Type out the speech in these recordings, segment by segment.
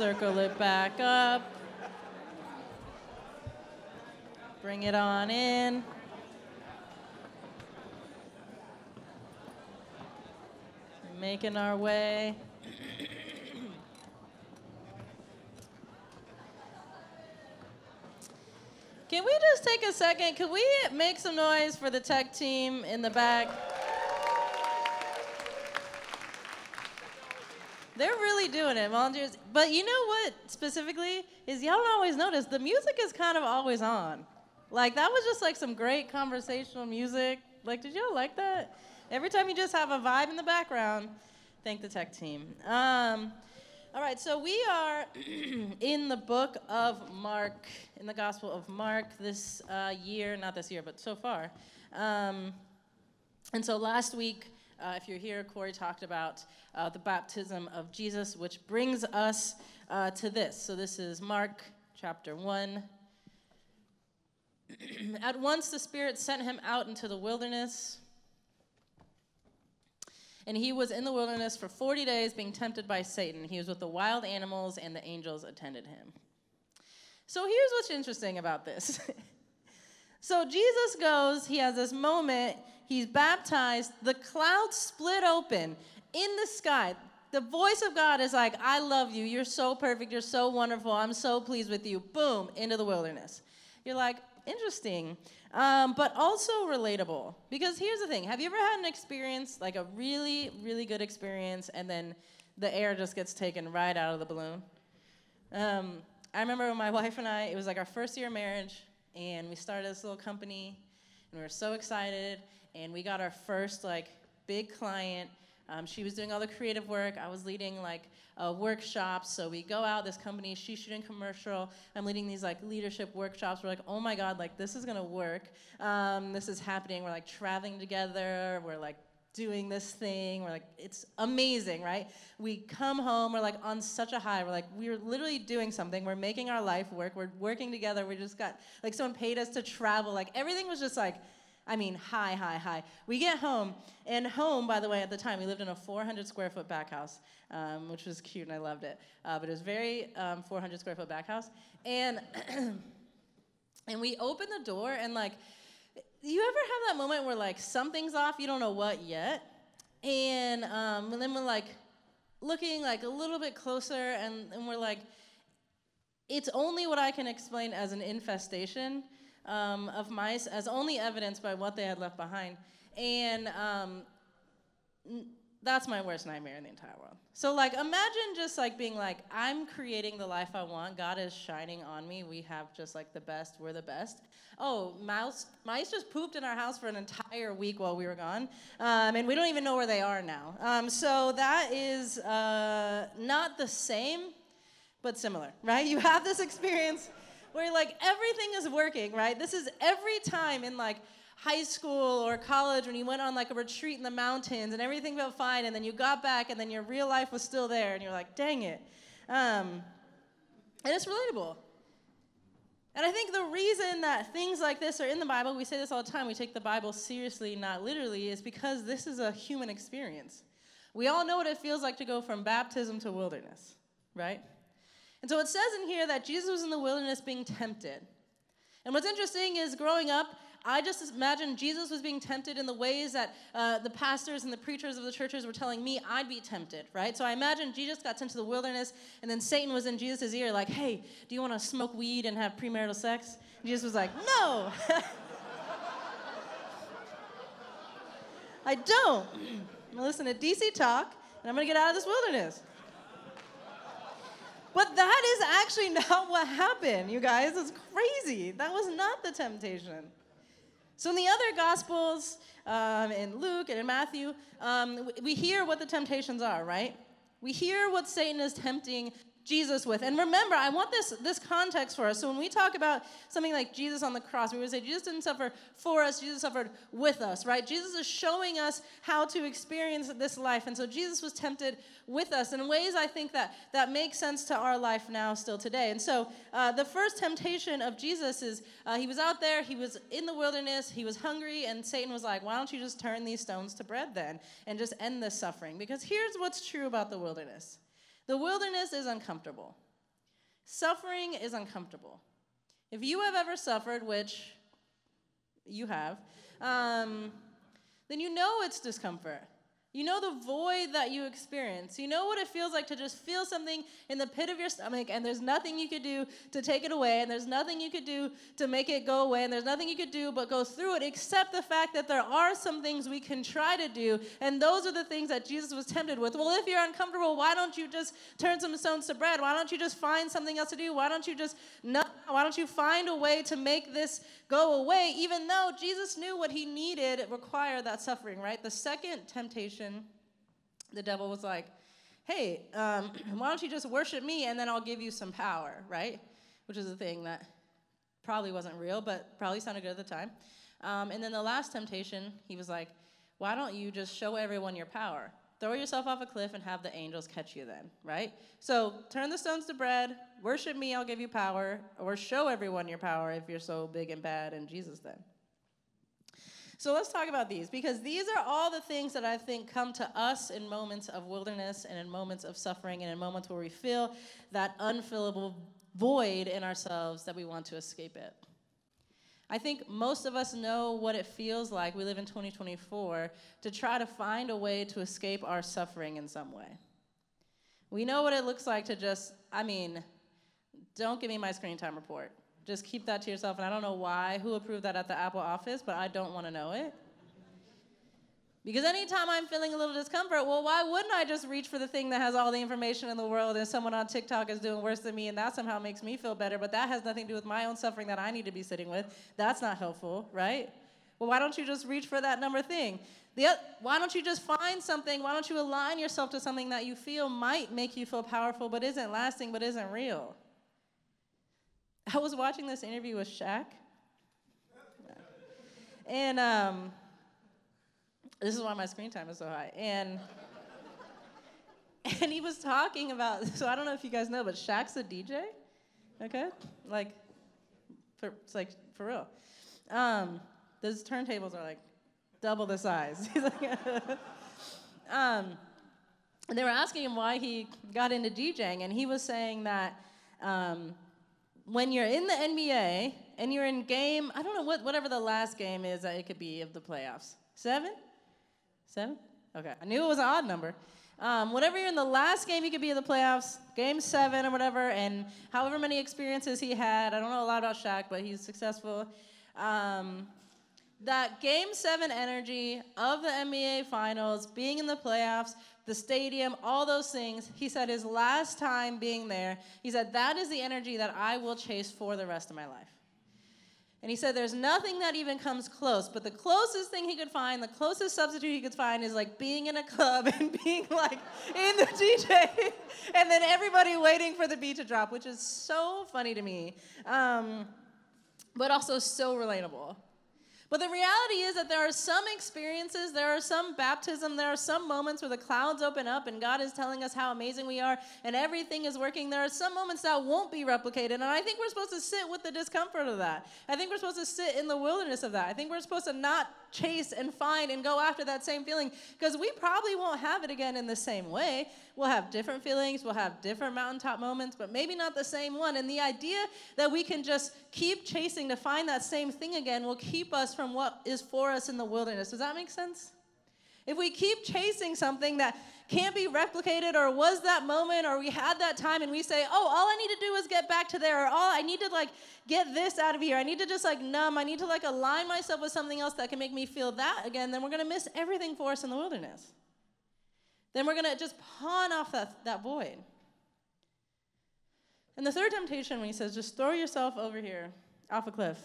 Circle it back up. Bring it on in. Making our way. Can we just take a second? Can we make some noise for the tech team in the back? They're really doing it, volunteers. But you know what specifically is y'all don't always notice the music is kind of always on. Like that was just like some great conversational music. Like, did y'all like that? Every time you just have a vibe in the background, thank the tech team. Um, all right, so we are in the book of Mark, in the Gospel of Mark this uh, year, not this year, but so far. Um, and so last week, uh, if you're here, Corey talked about uh, the baptism of Jesus, which brings us uh, to this. So this is Mark chapter 1. At once the Spirit sent him out into the wilderness and he was in the wilderness for 40 days being tempted by Satan. He was with the wild animals, and the angels attended him. So here's what's interesting about this. so Jesus goes, he has this moment, he's baptized, the clouds split open in the sky. The voice of God is like, I love you. You're so perfect. You're so wonderful. I'm so pleased with you. Boom, into the wilderness. You're like, interesting um, but also relatable. Because here's the thing have you ever had an experience, like a really, really good experience, and then the air just gets taken right out of the balloon? Um, I remember when my wife and I, it was like our first year of marriage, and we started this little company, and we were so excited, and we got our first like big client. Um, she was doing all the creative work. I was leading like workshops. So we go out, this company, she's shooting commercial. I'm leading these like leadership workshops. We're like, oh my God, like this is gonna work. Um, this is happening. We're like traveling together. We're like doing this thing. We're like, it's amazing, right? We come home, we're like on such a high. We're like, we're literally doing something. We're making our life work. We're working together. We just got, like, someone paid us to travel. Like, everything was just like, I mean, high, high, high. We get home, and home, by the way, at the time, we lived in a 400 square foot back house, um, which was cute, and I loved it. Uh, but it was very um, 400 square foot back house, and and we opened the door, and like, you ever have that moment where like something's off, you don't know what yet, and, um, and then we're like looking like a little bit closer, and, and we're like, it's only what I can explain as an infestation um, of mice as only evidenced by what they had left behind. And um, that's my worst nightmare in the entire world. So, like, imagine just like being like, I'm creating the life I want. God is shining on me. We have just like the best. We're the best. Oh, mouse, mice just pooped in our house for an entire week while we were gone, um, and we don't even know where they are now. Um, so that is uh, not the same, but similar, right? You have this experience where like everything is working, right? This is every time in like high school or college when you went on like a retreat in the mountains and everything felt fine, and then you got back and then your real life was still there, and you're like, dang it. Um, and it's relatable. And I think the reason that things like this are in the Bible, we say this all the time, we take the Bible seriously, not literally, is because this is a human experience. We all know what it feels like to go from baptism to wilderness, right? And so it says in here that Jesus was in the wilderness being tempted. And what's interesting is growing up, I just imagine Jesus was being tempted in the ways that uh, the pastors and the preachers of the churches were telling me I'd be tempted, right? So I imagine Jesus got sent to the wilderness, and then Satan was in Jesus' ear, like, hey, do you want to smoke weed and have premarital sex? And Jesus was like, no. I don't. I'm going to listen to DC talk, and I'm going to get out of this wilderness. But that is actually not what happened, you guys. It's crazy. That was not the temptation. So, in the other Gospels, um, in Luke and in Matthew, um, we hear what the temptations are, right? We hear what Satan is tempting Jesus with. And remember, I want this, this context for us. So when we talk about something like Jesus on the cross, we would say Jesus didn't suffer for us, Jesus suffered with us, right? Jesus is showing us how to experience this life. And so Jesus was tempted with us in ways I think that, that make sense to our life now, still today. And so uh, the first temptation of Jesus is uh, he was out there, he was in the wilderness, he was hungry, and Satan was like, why don't you just turn these stones to bread then and just end this suffering? Because here's what's true about the wilderness The wilderness is uncomfortable. Suffering is uncomfortable. If you have ever suffered, which you have, um, then you know it's discomfort. You know the void that you experience. You know what it feels like to just feel something in the pit of your stomach, and there's nothing you could do to take it away, and there's nothing you could do to make it go away, and there's nothing you could do but go through it, except the fact that there are some things we can try to do, and those are the things that Jesus was tempted with. Well, if you're uncomfortable, why don't you just turn some stones to bread? Why don't you just find something else to do? Why don't you just not? Why don't you find a way to make this go away, even though Jesus knew what he needed required that suffering, right? The second temptation, the devil was like, hey, um, why don't you just worship me and then I'll give you some power, right? Which is a thing that probably wasn't real, but probably sounded good at the time. Um, and then the last temptation, he was like, why don't you just show everyone your power? Throw yourself off a cliff and have the angels catch you then, right? So turn the stones to bread, worship me, I'll give you power, or show everyone your power if you're so big and bad in Jesus then. So let's talk about these because these are all the things that I think come to us in moments of wilderness and in moments of suffering and in moments where we feel that unfillable void in ourselves that we want to escape it. I think most of us know what it feels like, we live in 2024, to try to find a way to escape our suffering in some way. We know what it looks like to just, I mean, don't give me my screen time report. Just keep that to yourself. And I don't know why, who approved that at the Apple office, but I don't want to know it. Because anytime I'm feeling a little discomfort, well, why wouldn't I just reach for the thing that has all the information in the world and someone on TikTok is doing worse than me and that somehow makes me feel better, but that has nothing to do with my own suffering that I need to be sitting with? That's not helpful, right? Well, why don't you just reach for that number thing? The, why don't you just find something? Why don't you align yourself to something that you feel might make you feel powerful, but isn't lasting, but isn't real? I was watching this interview with Shaq. And um, this is why my screen time is so high. And and he was talking about so I don't know if you guys know, but Shaq's a DJ. Okay? Like for, it's like for real. Um, those turntables are like double the size. Um, and they were asking him why he got into DJing, and he was saying that um, when you're in the NBA and you're in game, I don't know what whatever the last game is that it could be of the playoffs. Seven? Seven? Okay. I knew it was an odd number. Um, whenever you're in the last game, you could be in the playoffs, game seven or whatever, and however many experiences he had. I don't know a lot about Shaq, but he's successful. Um, that game seven energy of the NBA Finals, being in the playoffs, the stadium, all those things, he said his last time being there, he said, that is the energy that I will chase for the rest of my life. And he said there's nothing that even comes close, but the closest thing he could find, the closest substitute he could find is like being in a club and being like in the DJ, and then everybody waiting for the beat to drop, which is so funny to me, um, but also so relatable. But the reality is that there are some experiences, there are some baptism, there are some moments where the clouds open up and God is telling us how amazing we are and everything is working. There are some moments that won't be replicated. And I think we're supposed to sit with the discomfort of that. I think we're supposed to sit in the wilderness of that. I think we're supposed to not chase and find and go after that same feeling because we probably won't have it again in the same way. We'll have different feelings, we'll have different mountaintop moments, but maybe not the same one. And the idea that we can just keep chasing to find that same thing again will keep us from what is for us in the wilderness. Does that make sense? If we keep chasing something that can't be replicated or was that moment or we had that time and we say, oh, all I need to do is get back to there or all I need to like get this out of here. I need to just like numb. I need to like align myself with something else that can make me feel that again. Then we're going to miss everything for us in the wilderness. Then we're going to just pawn off that, that void. And the third temptation when he says, just throw yourself over here off a cliff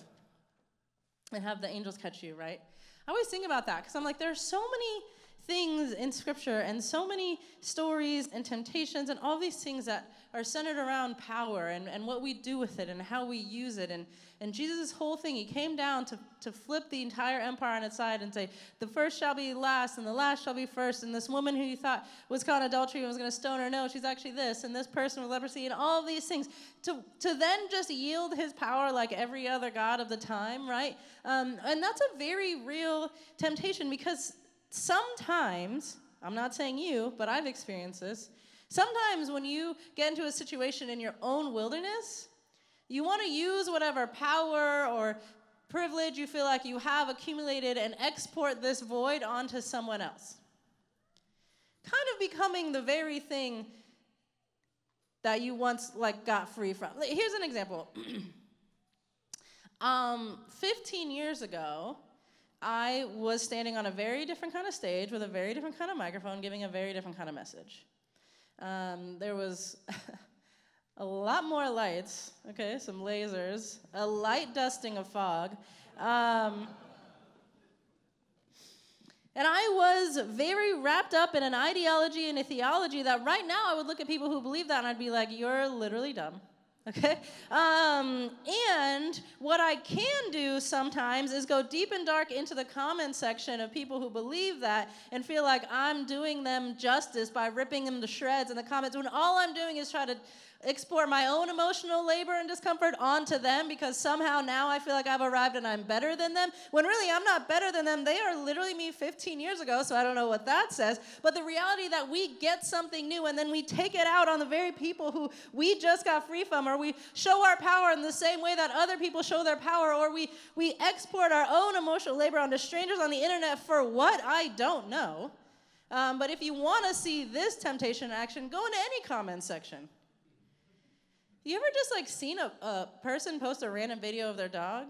and have the angels catch you, right? I always think about that because I'm like, there are so many things in scripture and so many stories and temptations and all these things that are centered around power and, and what we do with it and how we use it. And, and Jesus' whole thing, he came down to, to flip the entire empire on its side and say, the first shall be last and the last shall be first. And this woman who you thought was caught in adultery and was going to stone her, no, she's actually this. And this person with leprosy and all these things. To, to then just yield his power like every other God of the time, right? Um, and that's a very real temptation because sometimes, I'm not saying you, but I've experienced this, Sometimes when you get into a situation in your own wilderness, you want to use whatever power or privilege you feel like you have accumulated and export this void onto someone else. Kind of becoming the very thing that you once like got free from. Here's an example. um, 15 years ago, I was standing on a very different kind of stage with a very different kind of microphone, giving a very different kind of message. Um, there was a lot more lights, okay, some lasers, a light dusting of fog. Um, and I was very wrapped up in an ideology and a theology that right now I would look at people who believe that and I'd be like, you're literally dumb. Okay? Um, and what I can do sometimes is go deep and dark into the comment section of people who believe that and feel like I'm doing them justice by ripping them to shreds in the comments when all I'm doing is try to export my own emotional labor and discomfort onto them because somehow now I feel like I've arrived and I'm better than them. When really I'm not better than them. They are literally me 15 years ago, so I don't know what that says. But the reality that we get something new and then we take it out on the very people who we just got free from, or we show our power in the same way that other people show their power, or we, we export our own emotional labor onto strangers on the internet for what? I don't know. Um, but if you want to see this temptation in action, go into any comment section. You ever just like seen a, a person post a random video of their dog?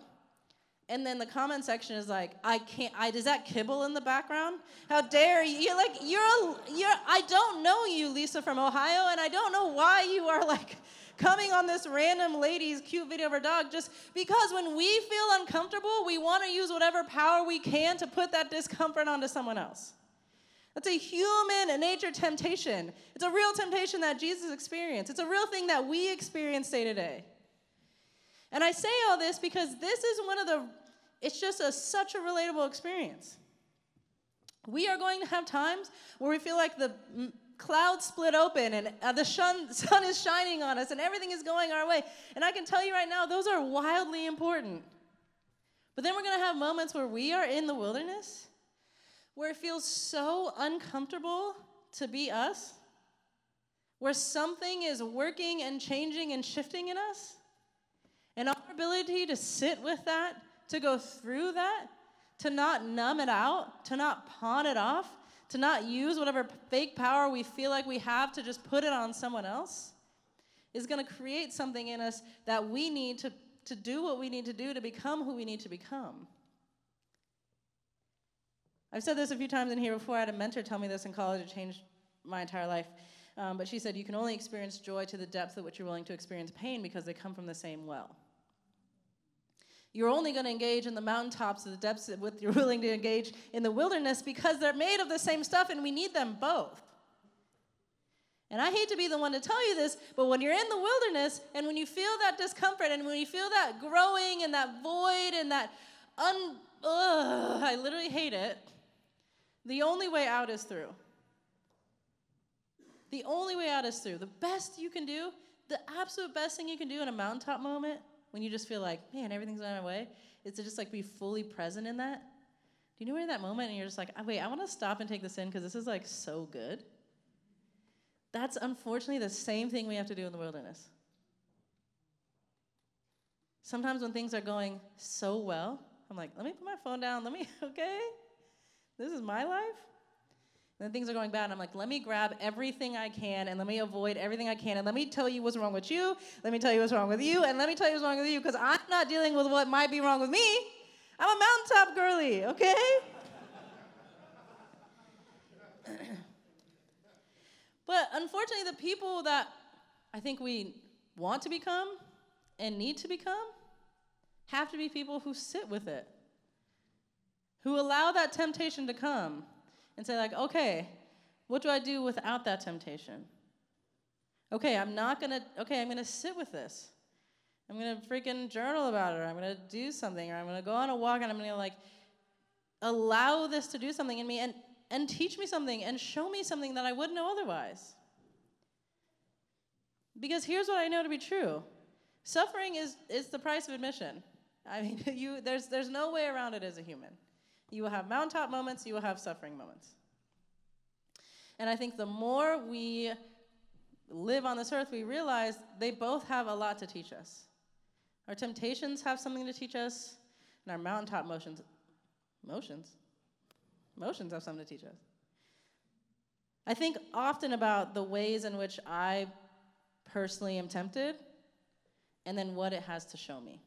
And then the comment section is like, I can't, I, is that kibble in the background? How dare you? You're like, you're, a, you're, I don't know you, Lisa from Ohio, and I don't know why you are like coming on this random lady's cute video of her dog just because when we feel uncomfortable, we want to use whatever power we can to put that discomfort onto someone else. That's a human nature temptation. It's a real temptation that Jesus experienced. It's a real thing that we experience day to day. And I say all this because this is one of the, it's just a, such a relatable experience. We are going to have times where we feel like the clouds split open and uh, the sun, sun is shining on us and everything is going our way. And I can tell you right now, those are wildly important. But then we're going to have moments where we are in the wilderness where it feels so uncomfortable to be us, where something is working and changing and shifting in us, and our ability to sit with that, to go through that, to not numb it out, to not pawn it off, to not use whatever fake power we feel like we have to just put it on someone else, is going to create something in us that we need to, to do what we need to do to become who we need to become. I've said this a few times in here before. I had a mentor tell me this in college. It changed my entire life. Um, but she said, You can only experience joy to the depth at which you're willing to experience pain because they come from the same well. You're only going to engage in the mountaintops to the depths at which you're willing to engage in the wilderness because they're made of the same stuff and we need them both. And I hate to be the one to tell you this, but when you're in the wilderness and when you feel that discomfort and when you feel that growing and that void and that un, ugh, I literally hate it the only way out is through. The only way out is through. The best you can do, the absolute best thing you can do in a mountaintop moment when you just feel like, man, everything's on my way, is to just like be fully present in that. Do you know where that moment and you're just like, oh, wait, I want to stop and take this in because this is like so good? That's unfortunately the same thing we have to do in the wilderness. Sometimes when things are going so well, I'm like, let me put my phone down, let me, okay? This is my life? And then things are going bad, and I'm like, let me grab everything I can and let me avoid everything I can, and let me tell you what's wrong with you, let me tell you what's wrong with you, and let me tell you what's wrong with you, because I'm not dealing with what might be wrong with me. I'm a mountaintop girly, okay? but unfortunately, the people that I think we want to become and need to become have to be people who sit with it who allow that temptation to come and say, like, okay, what do I do without that temptation? Okay, I'm not gonna, okay, I'm gonna sit with this. I'm gonna freaking journal about it, or I'm gonna do something, or I'm gonna go on a walk and I'm gonna like allow this to do something in me and, and teach me something and show me something that I wouldn't know otherwise. Because here's what I know to be true suffering is, is the price of admission. I mean, you, there's, there's no way around it as a human. You will have mountaintop moments, you will have suffering moments. And I think the more we live on this earth, we realize they both have a lot to teach us. Our temptations have something to teach us, and our mountaintop motions, motions, motions have something to teach us. I think often about the ways in which I personally am tempted and then what it has to show me.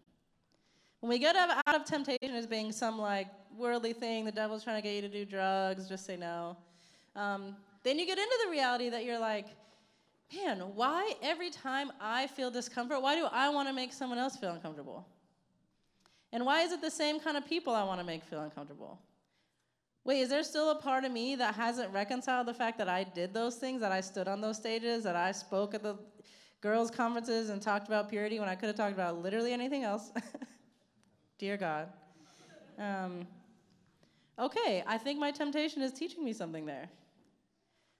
When we get out of temptation as being some like worldly thing, the devil's trying to get you to do drugs, just say no. Um, then you get into the reality that you're like, man, why every time I feel discomfort, why do I want to make someone else feel uncomfortable? And why is it the same kind of people I want to make feel uncomfortable? Wait, is there still a part of me that hasn't reconciled the fact that I did those things, that I stood on those stages, that I spoke at the girls' conferences and talked about purity when I could have talked about literally anything else? Dear God. Um, okay, I think my temptation is teaching me something there.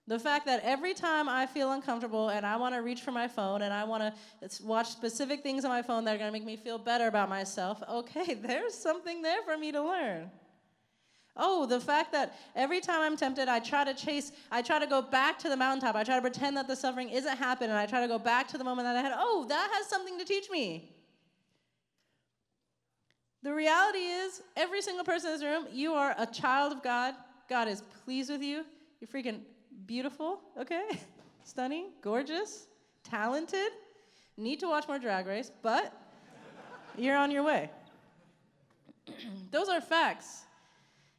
The fact that every time I feel uncomfortable and I want to reach for my phone and I want to watch specific things on my phone that are going to make me feel better about myself, okay, there's something there for me to learn. Oh, the fact that every time I'm tempted, I try to chase, I try to go back to the mountaintop. I try to pretend that the suffering isn't happening. and I try to go back to the moment that I had. Oh, that has something to teach me. The reality is, every single person in this room, you are a child of God. God is pleased with you. You're freaking beautiful, okay? Stunning, gorgeous, talented. Need to watch more drag race, but you're on your way. those are facts.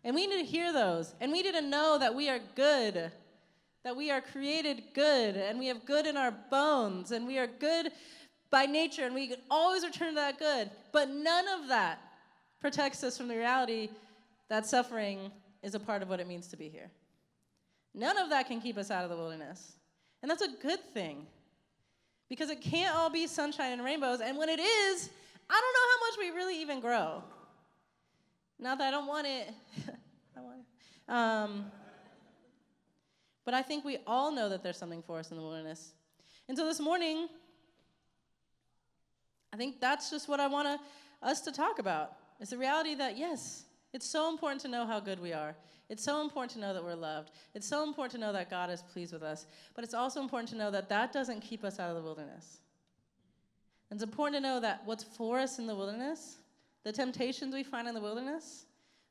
And we need to hear those. And we need to know that we are good, that we are created good, and we have good in our bones, and we are good by nature, and we can always return to that good. But none of that protects us from the reality that suffering is a part of what it means to be here. None of that can keep us out of the wilderness. And that's a good thing. Because it can't all be sunshine and rainbows. And when it is, I don't know how much we really even grow. Not that I don't want it. I want it. Um, but I think we all know that there's something for us in the wilderness. And so this morning, I think that's just what I want us to talk about. It's the reality that, yes, it's so important to know how good we are. It's so important to know that we're loved. It's so important to know that God is pleased with us. But it's also important to know that that doesn't keep us out of the wilderness. And it's important to know that what's for us in the wilderness, the temptations we find in the wilderness,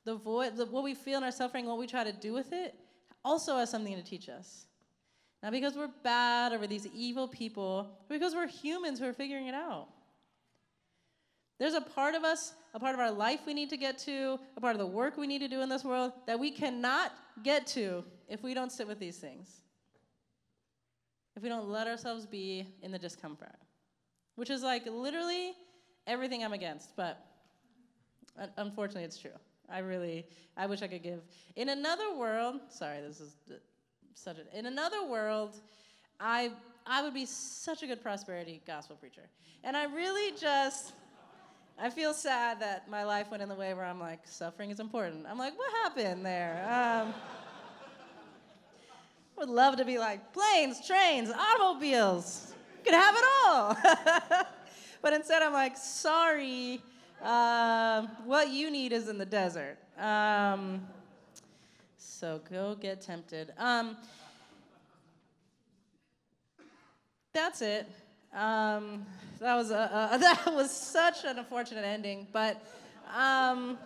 the void, the, what we feel in our suffering, what we try to do with it, also has something to teach us. Not because we're bad or we're these evil people, but because we're humans who are figuring it out. There's a part of us, a part of our life we need to get to, a part of the work we need to do in this world that we cannot get to if we don't sit with these things. If we don't let ourselves be in the discomfort, which is like literally everything I'm against, but unfortunately it's true. I really, I wish I could give. In another world, sorry, this is such a, in another world, I, I would be such a good prosperity gospel preacher. And I really just, I feel sad that my life went in the way where I'm like, suffering is important. I'm like, what happened there? Um, would love to be like planes, trains, automobiles. You could have it all. but instead, I'm like, sorry, uh, what you need is in the desert. Um, so go get tempted. Um, that's it. Um, that was a, a, that was such an unfortunate ending, but um,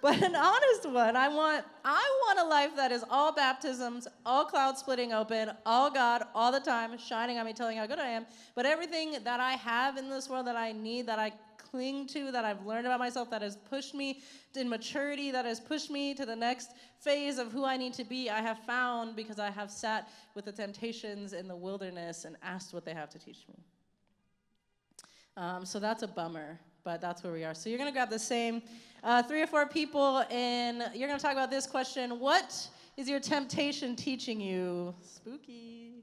but an honest one. I want I want a life that is all baptisms, all clouds splitting open, all God all the time shining on me, telling how good I am. But everything that I have in this world that I need, that I cling to, that I've learned about myself, that has pushed me in maturity, that has pushed me to the next phase of who I need to be, I have found because I have sat with the temptations in the wilderness and asked what they have to teach me. Um, so that's a bummer, but that's where we are. So you're going to grab the same uh, three or four people, and you're going to talk about this question What is your temptation teaching you? Spooky.